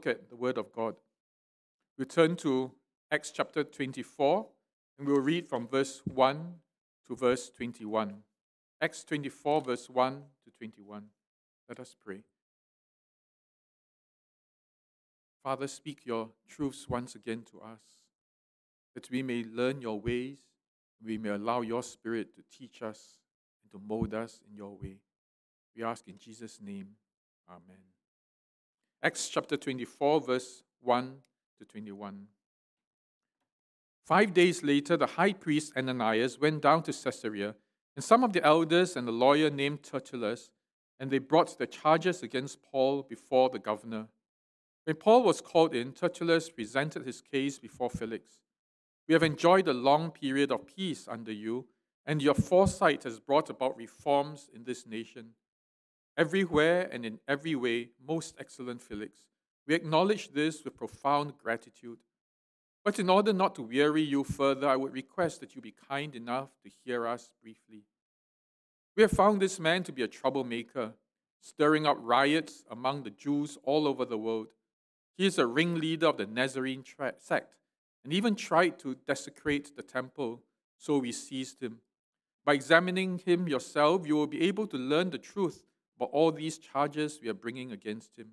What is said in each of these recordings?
look at the Word of God. We turn to Acts chapter 24, and we'll read from verse 1 to verse 21. Acts 24, verse 1 to 21. Let us pray. Father, speak your truths once again to us, that we may learn your ways, we may allow your Spirit to teach us and to mold us in your way. We ask in Jesus' name. Amen. Acts chapter 24, verse 1 to 21. Five days later, the high priest Ananias went down to Caesarea, and some of the elders and a lawyer named Tertullus, and they brought the charges against Paul before the governor. When Paul was called in, Tertullus presented his case before Felix. We have enjoyed a long period of peace under you, and your foresight has brought about reforms in this nation. Everywhere and in every way, most excellent Felix, we acknowledge this with profound gratitude. But in order not to weary you further, I would request that you be kind enough to hear us briefly. We have found this man to be a troublemaker, stirring up riots among the Jews all over the world. He is a ringleader of the Nazarene sect and even tried to desecrate the temple, so we seized him. By examining him yourself, you will be able to learn the truth about all these charges we are bringing against him.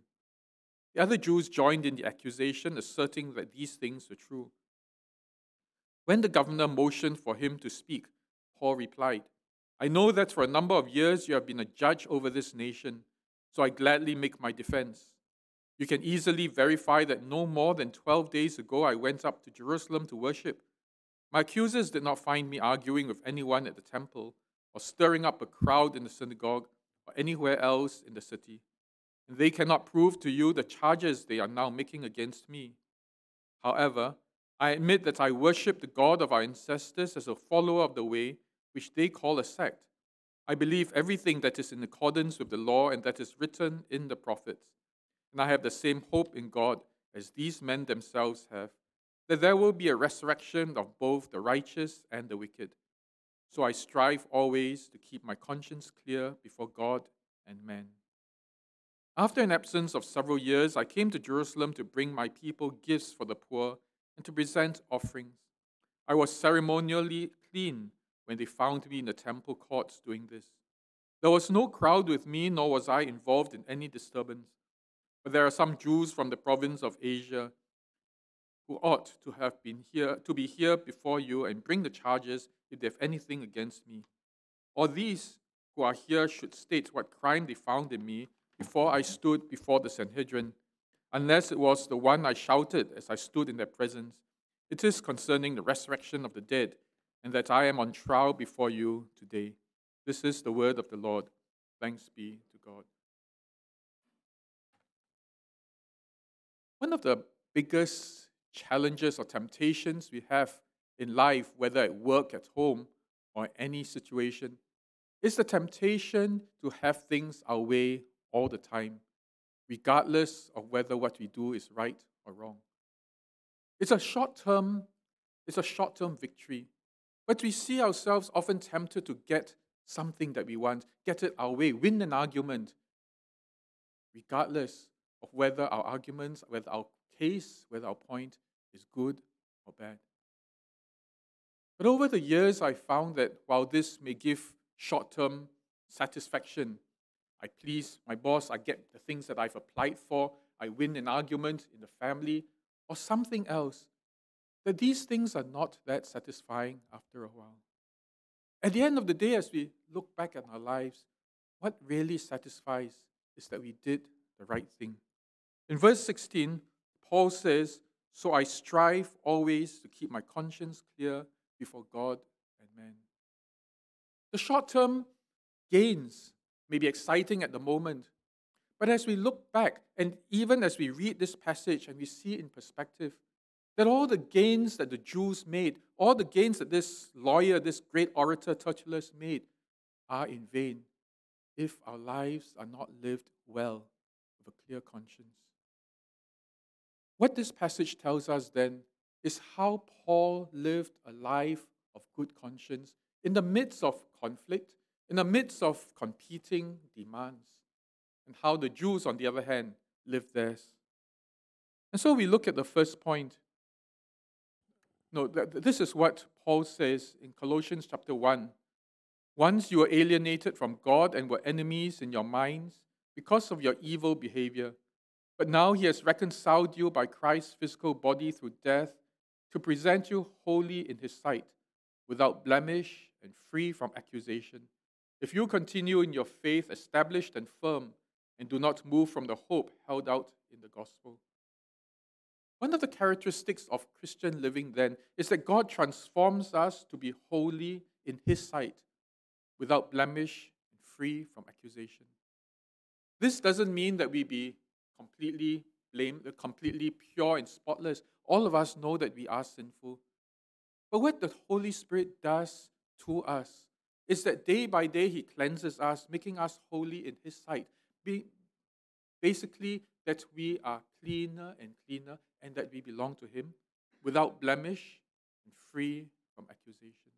The other Jews joined in the accusation, asserting that these things were true. When the governor motioned for him to speak, Paul replied, I know that for a number of years you have been a judge over this nation, so I gladly make my defense. You can easily verify that no more than 12 days ago I went up to Jerusalem to worship. My accusers did not find me arguing with anyone at the temple or stirring up a crowd in the synagogue or anywhere else in the city. And they cannot prove to you the charges they are now making against me. However, I admit that I worship the God of our ancestors as a follower of the way which they call a sect. I believe everything that is in accordance with the law and that is written in the prophets. And I have the same hope in God as these men themselves have, that there will be a resurrection of both the righteous and the wicked. So I strive always to keep my conscience clear before God and men. After an absence of several years, I came to Jerusalem to bring my people gifts for the poor and to present offerings. I was ceremonially clean when they found me in the temple courts doing this. There was no crowd with me, nor was I involved in any disturbance. But there are some Jews from the province of Asia who ought to have been here to be here before you and bring the charges if they have anything against me. Or these who are here should state what crime they found in me before I stood before the Sanhedrin, unless it was the one I shouted as I stood in their presence. It is concerning the resurrection of the dead, and that I am on trial before you today. This is the word of the Lord. Thanks be to God. One of the biggest challenges or temptations we have in life, whether at work, at home, or any situation, is the temptation to have things our way all the time, regardless of whether what we do is right or wrong. It's a short term, it's a short term victory. But we see ourselves often tempted to get something that we want, get it our way, win an argument, regardless of whether our arguments, whether our case, whether our point is good or bad. But over the years, I found that while this may give short term satisfaction, I please my boss, I get the things that I've applied for, I win an argument in the family, or something else, that these things are not that satisfying after a while. At the end of the day, as we look back at our lives, what really satisfies is that we did the right thing. In verse 16, Paul says, So I strive always to keep my conscience clear before God and man. The short term gains may be exciting at the moment, but as we look back, and even as we read this passage and we see in perspective, that all the gains that the Jews made, all the gains that this lawyer, this great orator Tertullus made, are in vain if our lives are not lived well with a clear conscience. What this passage tells us then is how Paul lived a life of good conscience in the midst of conflict, in the midst of competing demands, and how the Jews, on the other hand, lived theirs. And so we look at the first point. No, this is what Paul says in Colossians chapter 1. Once you were alienated from God and were enemies in your minds because of your evil behavior. But now he has reconciled you by Christ's physical body through death to present you holy in his sight, without blemish and free from accusation. If you continue in your faith, established and firm, and do not move from the hope held out in the gospel. One of the characteristics of Christian living, then, is that God transforms us to be holy in His sight, without blemish and free from accusation. This doesn't mean that we be completely blamed, uh, completely pure and spotless. All of us know that we are sinful. But what the Holy Spirit does to us is that day by day He cleanses us, making us holy in His sight. Basically, that we are cleaner and cleaner and that we belong to Him without blemish and free from accusation.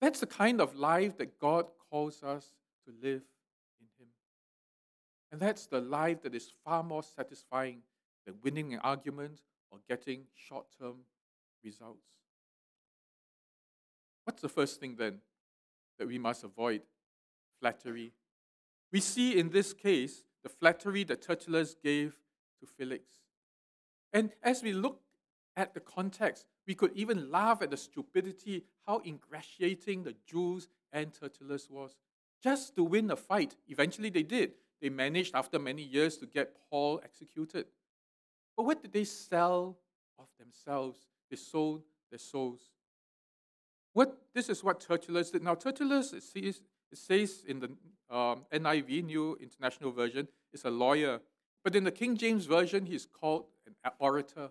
That's the kind of life that God calls us to live. And that's the life that is far more satisfying than winning an argument or getting short term results. What's the first thing then that we must avoid? Flattery. We see in this case the flattery that Tertullus gave to Felix. And as we look at the context, we could even laugh at the stupidity, how ingratiating the Jews and Tertullus was. Just to win a fight. Eventually they did. They managed, after many years, to get Paul executed. But what did they sell of themselves? They sold their souls. What, this is what Tertullus did. Now, Tertullus, it says, it says in the um, NIV, New International Version, is a lawyer. But in the King James Version, he's called an orator.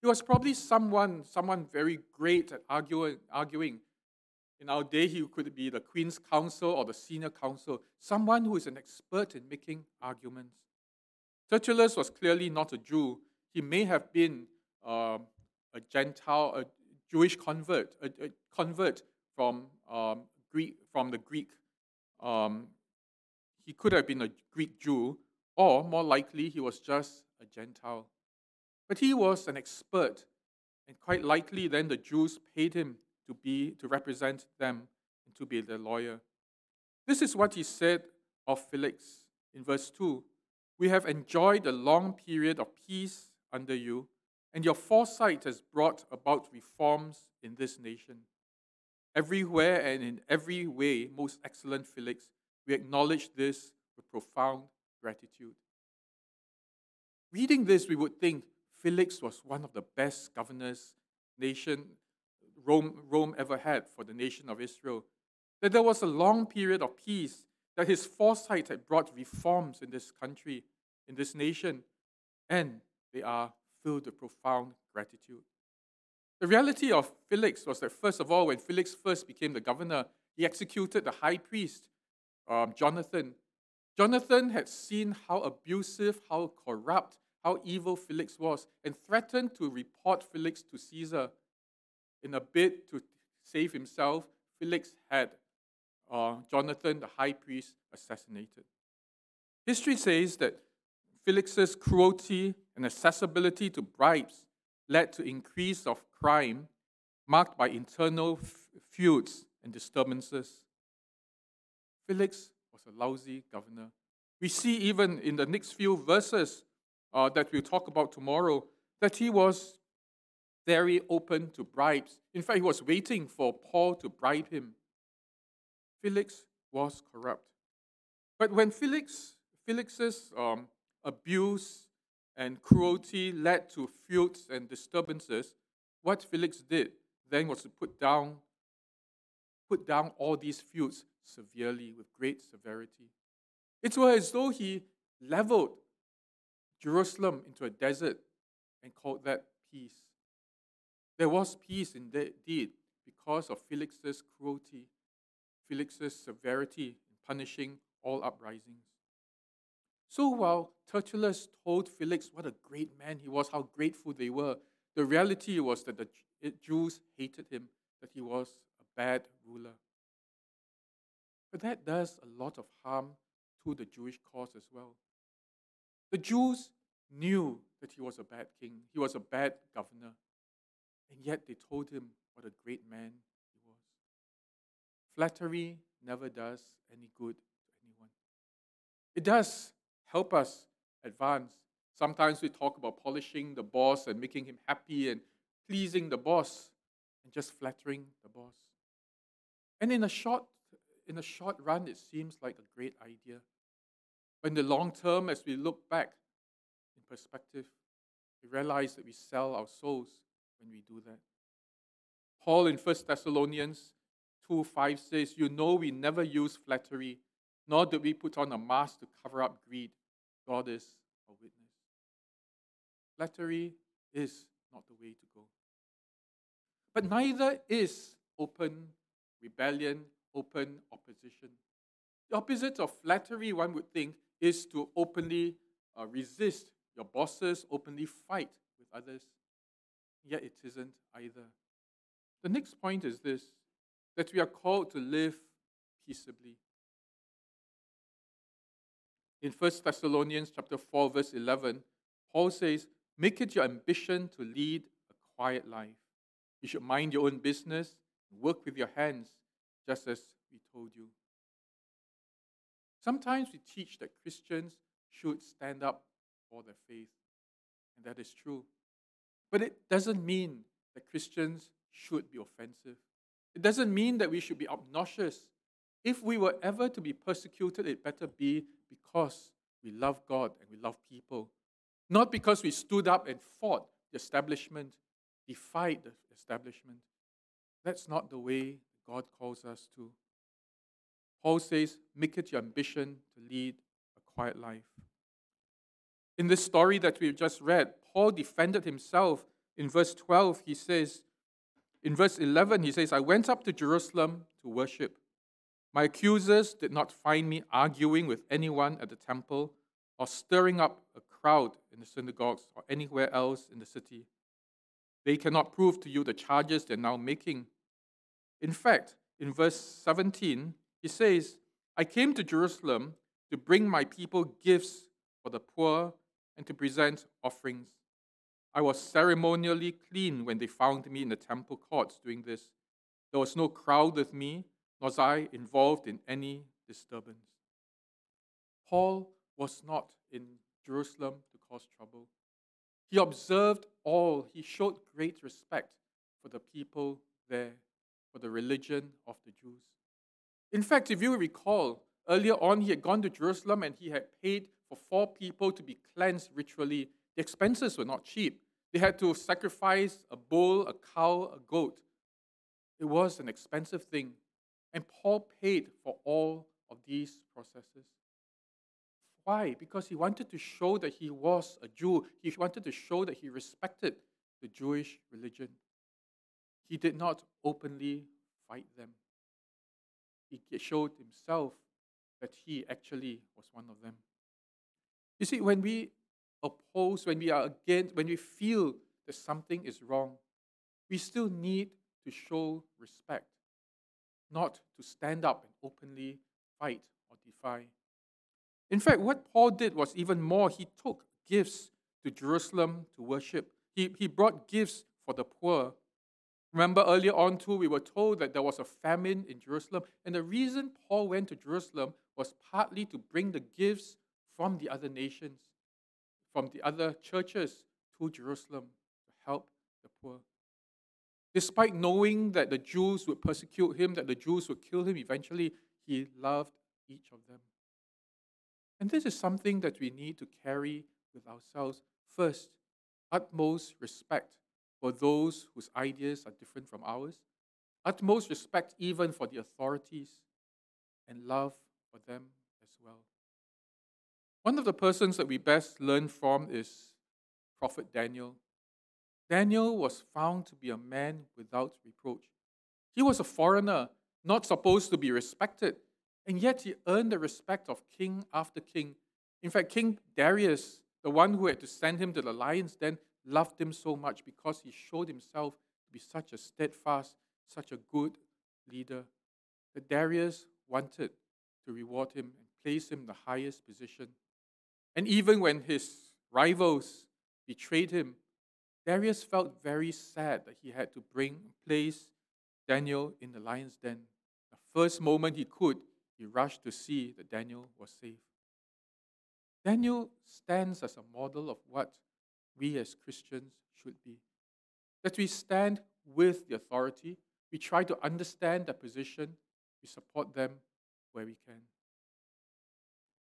He was probably someone, someone very great at arguing, arguing. In our day, he could be the Queen's Counsel or the Senior Counsel, someone who is an expert in making arguments. Tertullus was clearly not a Jew. He may have been um, a Gentile, a Jewish convert, a, a convert from um, Greek, from the Greek um, he could have been a Greek Jew, or more likely, he was just a Gentile. But he was an expert, and quite likely then the Jews paid him to be to represent them and to be their lawyer. This is what he said of Felix in verse 2. We have enjoyed a long period of peace under you, and your foresight has brought about reforms in this nation. Everywhere and in every way, most excellent Felix, we acknowledge this with profound gratitude. Reading this, we would think Felix was one of the best governors nation Rome, Rome ever had for the nation of Israel. That there was a long period of peace, that his foresight had brought reforms in this country, in this nation, and they are filled with profound gratitude. The reality of Felix was that, first of all, when Felix first became the governor, he executed the high priest, um, Jonathan. Jonathan had seen how abusive, how corrupt, how evil Felix was, and threatened to report Felix to Caesar. In a bid to save himself, Felix had uh, Jonathan, the high priest, assassinated. History says that Felix's cruelty and accessibility to bribes led to increase of crime marked by internal feuds and disturbances. Felix was a lousy governor. We see even in the next few verses uh, that we'll talk about tomorrow that he was very open to bribes. In fact, he was waiting for Paul to bribe him. Felix was corrupt. But when Felix, Felix's um, abuse and cruelty led to feuds and disturbances, what Felix did then was to put down, put down all these feuds severely, with great severity. It was as though he leveled Jerusalem into a desert and called that peace. There was peace indeed because of Felix's cruelty, Felix's severity in punishing all uprisings. So while Tertullus told Felix what a great man he was, how grateful they were, the reality was that the eh, Jews hated him, that he was a bad ruler. But that does a lot of harm to the Jewish cause as well. The Jews knew that he was a bad king, he was a bad governor, and yet they told him what a great man he was. Flattery never does any good to anyone. It does help us advance. Sometimes we talk about polishing the boss and making him happy and pleasing the boss and just flattering the boss. And in a short in a short run it seems like a great idea. But in the long term as we look back in perspective, we realize that we sell our souls when we do that. Paul in 1 Thessalonians 2 5 says, You know we never use flattery, nor do we put on a mask to cover up greed. God is a witness. Flattery is not the way to go. But neither is open rebellion, open opposition. The opposite of flattery, one would think, is to openly uh, resist your bosses, openly fight with others. Yet it isn't either. The next point is this that we are called to live peaceably. In 1 Thessalonians chapter 4, verse 11, Paul says, Make it your ambition to lead a quiet life. You should mind your own business, work with your hands, just as we told you. Sometimes we teach that Christians should stand up for their faith, and that is true. But it doesn't mean that Christians should be offensive. It doesn't mean that we should be obnoxious. If we were ever to be persecuted, it better be because we love God and we love people, not because we stood up and fought the establishment, defied the establishment. That's not the way God calls us to. Paul says, Make it your ambition to lead a quiet life. In this story that we've just read, Paul defended himself. In verse 12, he says, in verse 11, he says, I went up to Jerusalem to worship. My accusers did not find me arguing with anyone at the temple or stirring up a crowd in the synagogues or anywhere else in the city. They cannot prove to you the charges they're now making. In fact, in verse 17, he says, I came to Jerusalem to bring my people gifts for the poor and to present offerings. I was ceremonially clean when they found me in the temple courts doing this. There was no crowd with me, nor was I involved in any disturbance. Paul was not in Jerusalem to cause trouble. He observed all, he showed great respect for the people there, for the religion of the Jews. In fact, if you recall, earlier on he had gone to Jerusalem and he had paid for four people to be cleansed ritually the expenses were not cheap. They had to sacrifice a bull, a cow, a goat. It was an expensive thing. And Paul paid for all of these processes. Why? Because he wanted to show that he was a Jew. He wanted to show that he respected the Jewish religion. He did not openly fight them. He showed himself that he actually was one of them. You see, when we oppose, when we are against, when we feel that something is wrong, we still need to show respect, not to stand up and openly fight or defy. In fact, what Paul did was even more. He took gifts to Jerusalem to worship, he, he brought gifts for the poor. Remember earlier on, too, we were told that there was a famine in Jerusalem. And the reason Paul went to Jerusalem was partly to bring the gifts from the other nations from the other churches to Jerusalem to help the poor. Despite knowing that the Jews would persecute him, that the Jews would kill him eventually, he loved each of them. And this is something that we need to carry with ourselves. First, utmost respect for those whose ideas are different from ours, utmost respect even for the authorities, and love for them. One of the persons that we best learn from is Prophet Daniel. Daniel was found to be a man without reproach. He was a foreigner, not supposed to be respected, and yet he earned the respect of king after king. In fact, King Darius, the one who had to send him to the lions den, loved him so much because he showed himself to be such a steadfast, such a good leader, that Darius wanted to reward him and place him in the highest position and even when his rivals betrayed him, Darius felt very sad that he had to bring place Daniel in the lion's den. The first moment he could, he rushed to see that Daniel was safe. Daniel stands as a model of what we as Christians should be. That we stand with the authority, we try to understand their position, we support them where we can.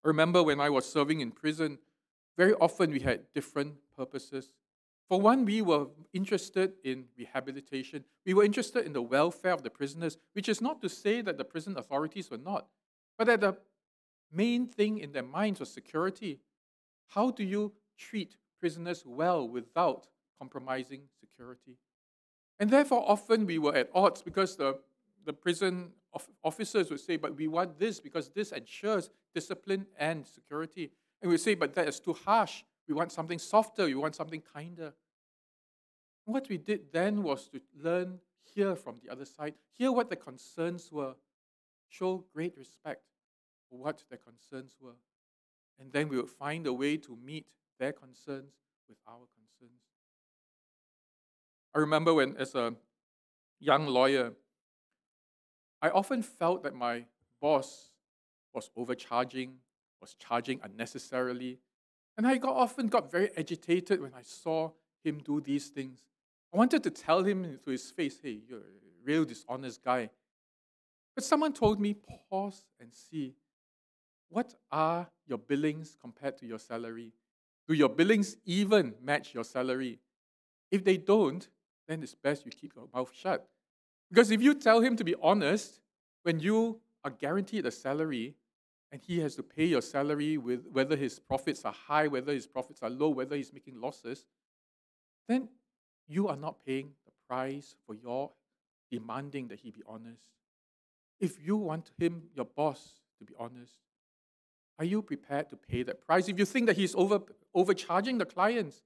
I remember when I was serving in prison, very often we had different purposes. For one, we were interested in rehabilitation. We were interested in the welfare of the prisoners, which is not to say that the prison authorities were not, but that the main thing in their minds was security. How do you treat prisoners well without compromising security? And therefore, often we were at odds because the, the prison officers would say, But we want this because this ensures discipline and security. And we say, But that is too harsh. We want something softer. We want something kinder. What we did then was to learn, hear from the other side, hear what the concerns were, show great respect for what their concerns were. And then we would find a way to meet their concerns with our concerns. I remember when, as a young lawyer, I often felt that my boss was overcharging, was charging unnecessarily. And I got, often got very agitated when I saw him do these things. I wanted to tell him to his face, hey, you're a real dishonest guy. But someone told me, pause and see. What are your billings compared to your salary? Do your billings even match your salary? If they don't, then it's best you keep your mouth shut. Because if you tell him to be honest, when you are guaranteed a salary and he has to pay your salary with whether his profits are high, whether his profits are low, whether he's making losses, then you are not paying the price for your demanding that he be honest. If you want him, your boss, to be honest, are you prepared to pay that price? If you think that he's over, overcharging the clients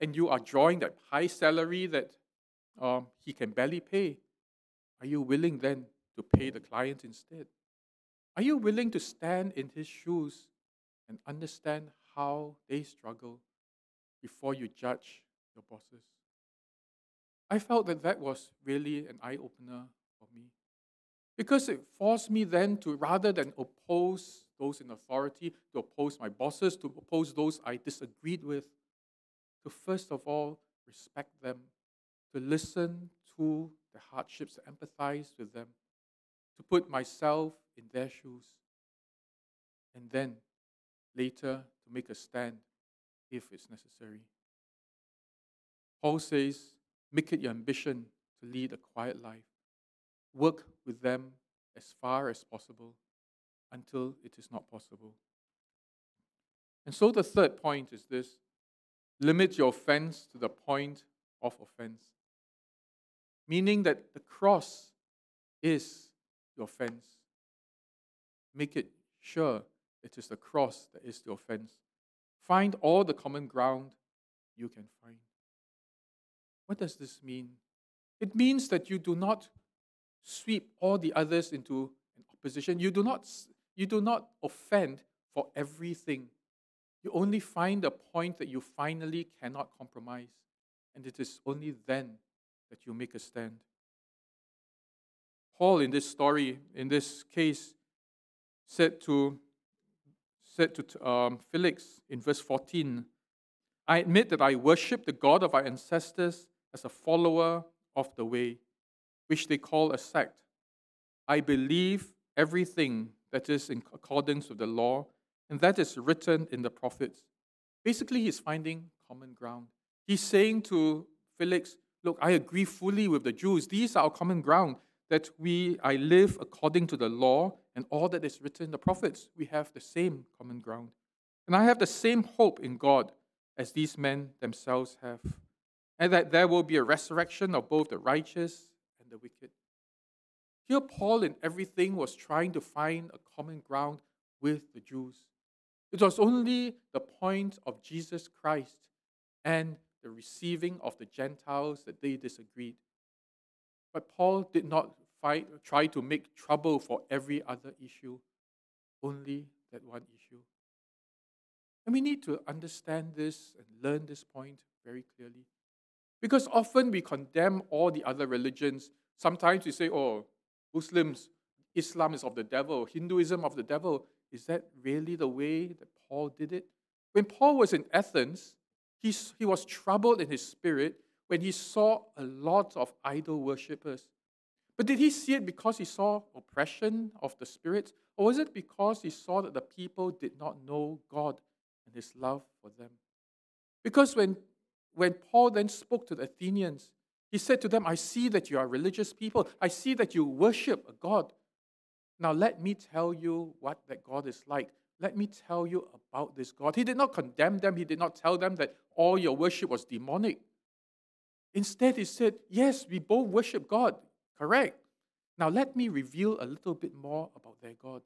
and you are drawing that high salary that um, he can barely pay, are you willing then to pay the client instead? Are you willing to stand in his shoes and understand how they struggle before you judge your bosses? I felt that that was really an eye opener for me. Because it forced me then to, rather than oppose those in authority, to oppose my bosses, to oppose those I disagreed with, to first of all respect them, to listen to their hardships, to empathize with them, to put myself in their shoes, and then later to make a stand if it's necessary. Paul says, make it your ambition to lead a quiet life. Work with them as far as possible until it is not possible. And so the third point is this limit your offense to the point of offense, meaning that the cross is the offense. Make it sure it is the cross that is the offense. Find all the common ground you can find. What does this mean? It means that you do not sweep all the others into an opposition. You do not, you do not offend for everything. You only find a point that you finally cannot compromise. And it is only then that you make a stand. Paul, in this story, in this case, said to, said to um, Felix in verse 14, I admit that I worship the God of our ancestors as a follower of the way, which they call a sect. I believe everything that is in accordance with the law, and that is written in the prophets. Basically, he's finding common ground. He's saying to Felix, Look, I agree fully with the Jews. These are our common ground that we I live according to the law and all that is written in the prophets. We have the same common ground. And I have the same hope in God as these men themselves have. And that there will be a resurrection of both the righteous and the wicked. Here, Paul in everything was trying to find a common ground with the Jews. It was only the point of Jesus Christ and the receiving of the Gentiles that they disagreed. But Paul did not fight, try to make trouble for every other issue, only that one issue. And we need to understand this and learn this point very clearly. Because often we condemn all the other religions. Sometimes we say, oh, Muslims, Islam is of the devil, Hinduism of the devil. Is that really the way that Paul did it? When Paul was in Athens, he, he was troubled in his spirit when he saw a lot of idol worshippers. But did he see it because he saw oppression of the spirits? Or was it because he saw that the people did not know God and his love for them? Because when, when Paul then spoke to the Athenians, he said to them, I see that you are religious people. I see that you worship a God. Now let me tell you what that God is like. Let me tell you about this God. He did not condemn them, he did not tell them that all your worship was demonic. Instead, he said, Yes, we both worship God. Correct. Now, let me reveal a little bit more about their God.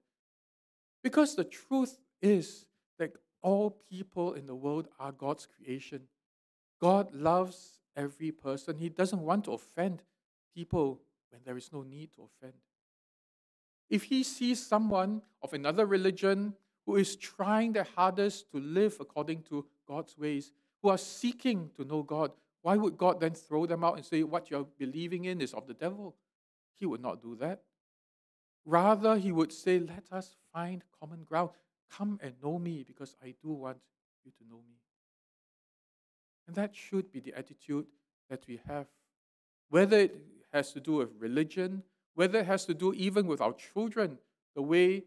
Because the truth is that all people in the world are God's creation. God loves every person. He doesn't want to offend people when there is no need to offend. If He sees someone of another religion who is trying their hardest to live according to God's ways, who are seeking to know God, why would God then throw them out and say, What you're believing in is of the devil? He would not do that. Rather, he would say, Let us find common ground. Come and know me because I do want you to know me. And that should be the attitude that we have. Whether it has to do with religion, whether it has to do even with our children, the way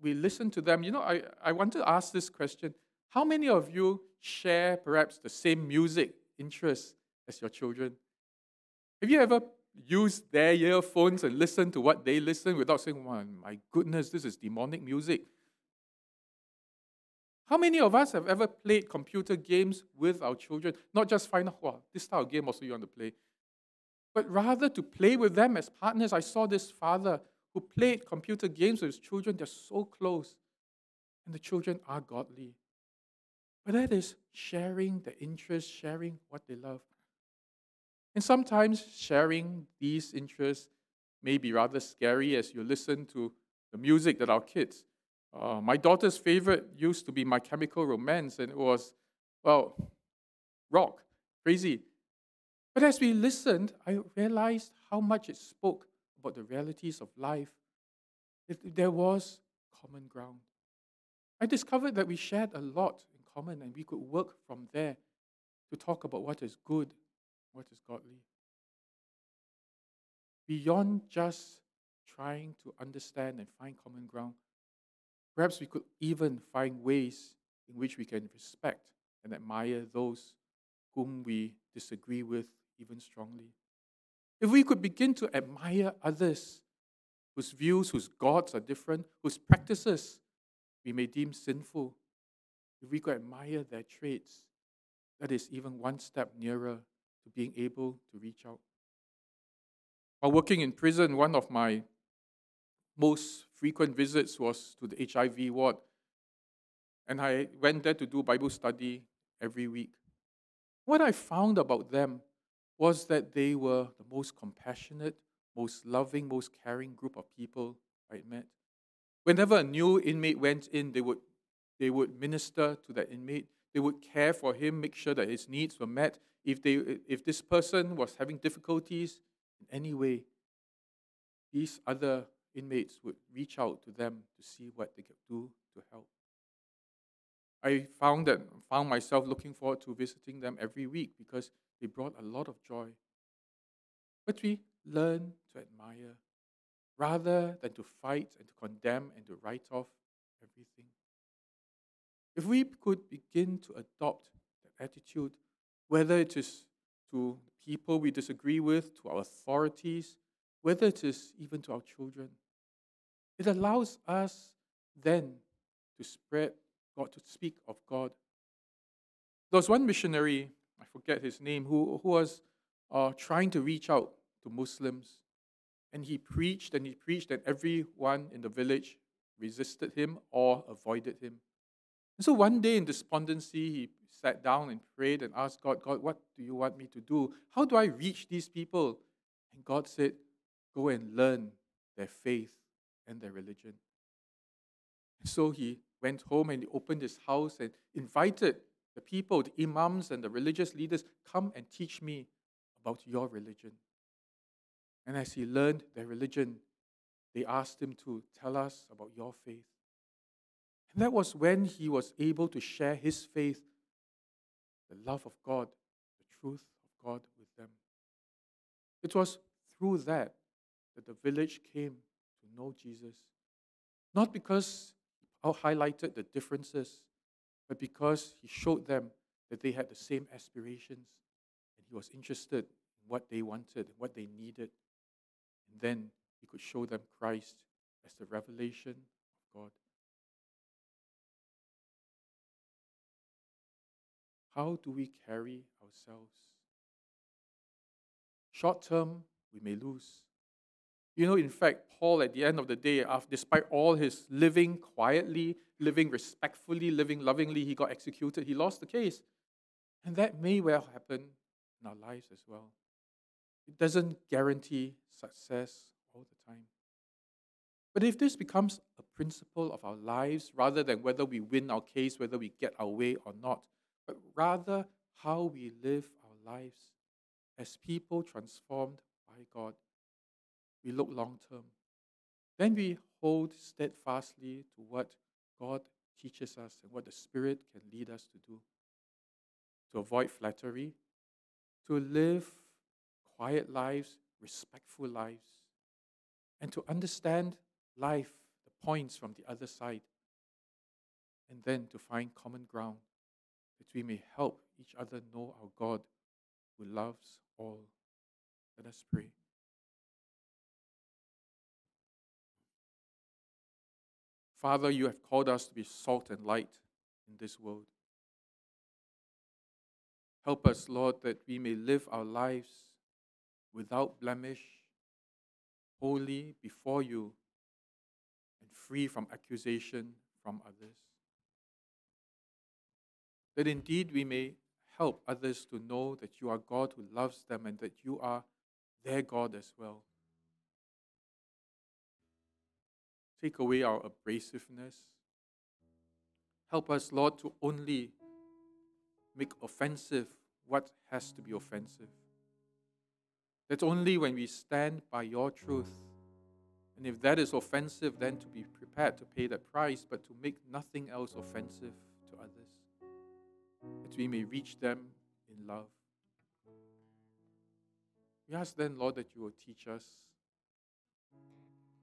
we listen to them. You know, I, I want to ask this question How many of you share perhaps the same music interests as your children? Have you ever used their earphones and listened to what they listen without saying, oh, my goodness, this is demonic music. How many of us have ever played computer games with our children? Not just find out, this style of game also you want to play, but rather to play with them as partners. I saw this father who played computer games with his children. They're so close, and the children are godly. But that is sharing the interests, sharing what they love. And sometimes sharing these interests may be rather scary as you listen to the music that our kids. Uh, my daughter's favorite used to be My Chemical Romance, and it was, well, rock, crazy. But as we listened, I realized how much it spoke about the realities of life. It, there was common ground. I discovered that we shared a lot in common, and we could work from there to talk about what is good what is godly. Beyond just trying to understand and find common ground, perhaps we could even find ways in which we can respect and admire those whom we disagree with even strongly. If we could begin to admire others whose views, whose gods are different, whose practices we may deem sinful, if we could admire their traits, that is even one step nearer to being able to reach out. While working in prison, one of my most frequent visits was to the HIV ward. And I went there to do Bible study every week. What I found about them was that they were the most compassionate, most loving, most caring group of people I met. Whenever a new inmate went in, they would, they would minister to that inmate. They would care for him, make sure that his needs were met, if, they, if this person was having difficulties in any way, these other inmates would reach out to them to see what they could do to help. I found that found myself looking forward to visiting them every week because they brought a lot of joy. But we learn to admire rather than to fight and to condemn and to write off everything. If we could begin to adopt that attitude whether it is to people we disagree with, to our authorities, whether it is even to our children. It allows us then to spread God, to speak of God. There was one missionary, I forget his name, who, who was uh, trying to reach out to Muslims. And he preached and he preached, and everyone in the village resisted him or avoided him. And so one day in despondency, he sat down and prayed and asked God, God, what do you want me to do? How do I reach these people? And God said, Go and learn their faith and their religion. And so he went home and he opened his house and invited the people, the imams and the religious leaders, come and teach me about your religion. And as he learned their religion, they asked him to tell us about your faith. And that was when he was able to share his faith, the love of God, the truth of God with them. It was through that that the village came to know Jesus. Not because I highlighted the differences, but because he showed them that they had the same aspirations and he was interested in what they wanted, what they needed. And then he could show them Christ as the revelation of God. How do we carry ourselves? Short term, we may lose. You know, in fact, Paul, at the end of the day, despite all his living quietly, living respectfully, living lovingly, he got executed. He lost the case. And that may well happen in our lives as well. It doesn't guarantee success all the time. But if this becomes a principle of our lives, rather than whether we win our case, whether we get our way or not, but rather how we live our lives as people transformed by God, we look long term. Then we hold steadfastly to what God teaches us and what the Spirit can lead us to do. To avoid flattery, to live quiet lives, respectful lives, and to understand life, the points from the other side, and then to find common ground that we may help each other know our God who loves all. Let us pray. Father, you have called us to be salt and light in this world. Help us, Lord, that we may live our lives without blemish, holy before you, and free from accusation from others. That indeed we may help others to know that you are God who loves them and that you are their God as well. Take away our abrasiveness. Help us, Lord, to only make offensive what has to be offensive. That's only when we stand by your truth. And if that is offensive, then to be prepared to pay that price, but to make nothing else offensive to others, that we may reach them in love. We ask then, Lord, that you will teach us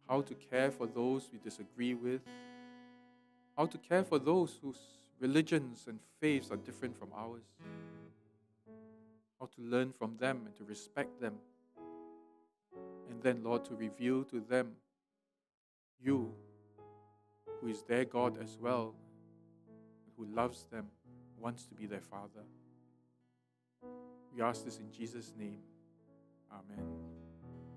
how to care for those we disagree with, how to care for those whose religions and faiths are different from ours, how to learn from them and to respect them, and then, Lord, to reveal to them you, who is their God as well, who loves them, wants to be their Father. We ask this in Jesus' name. Amen.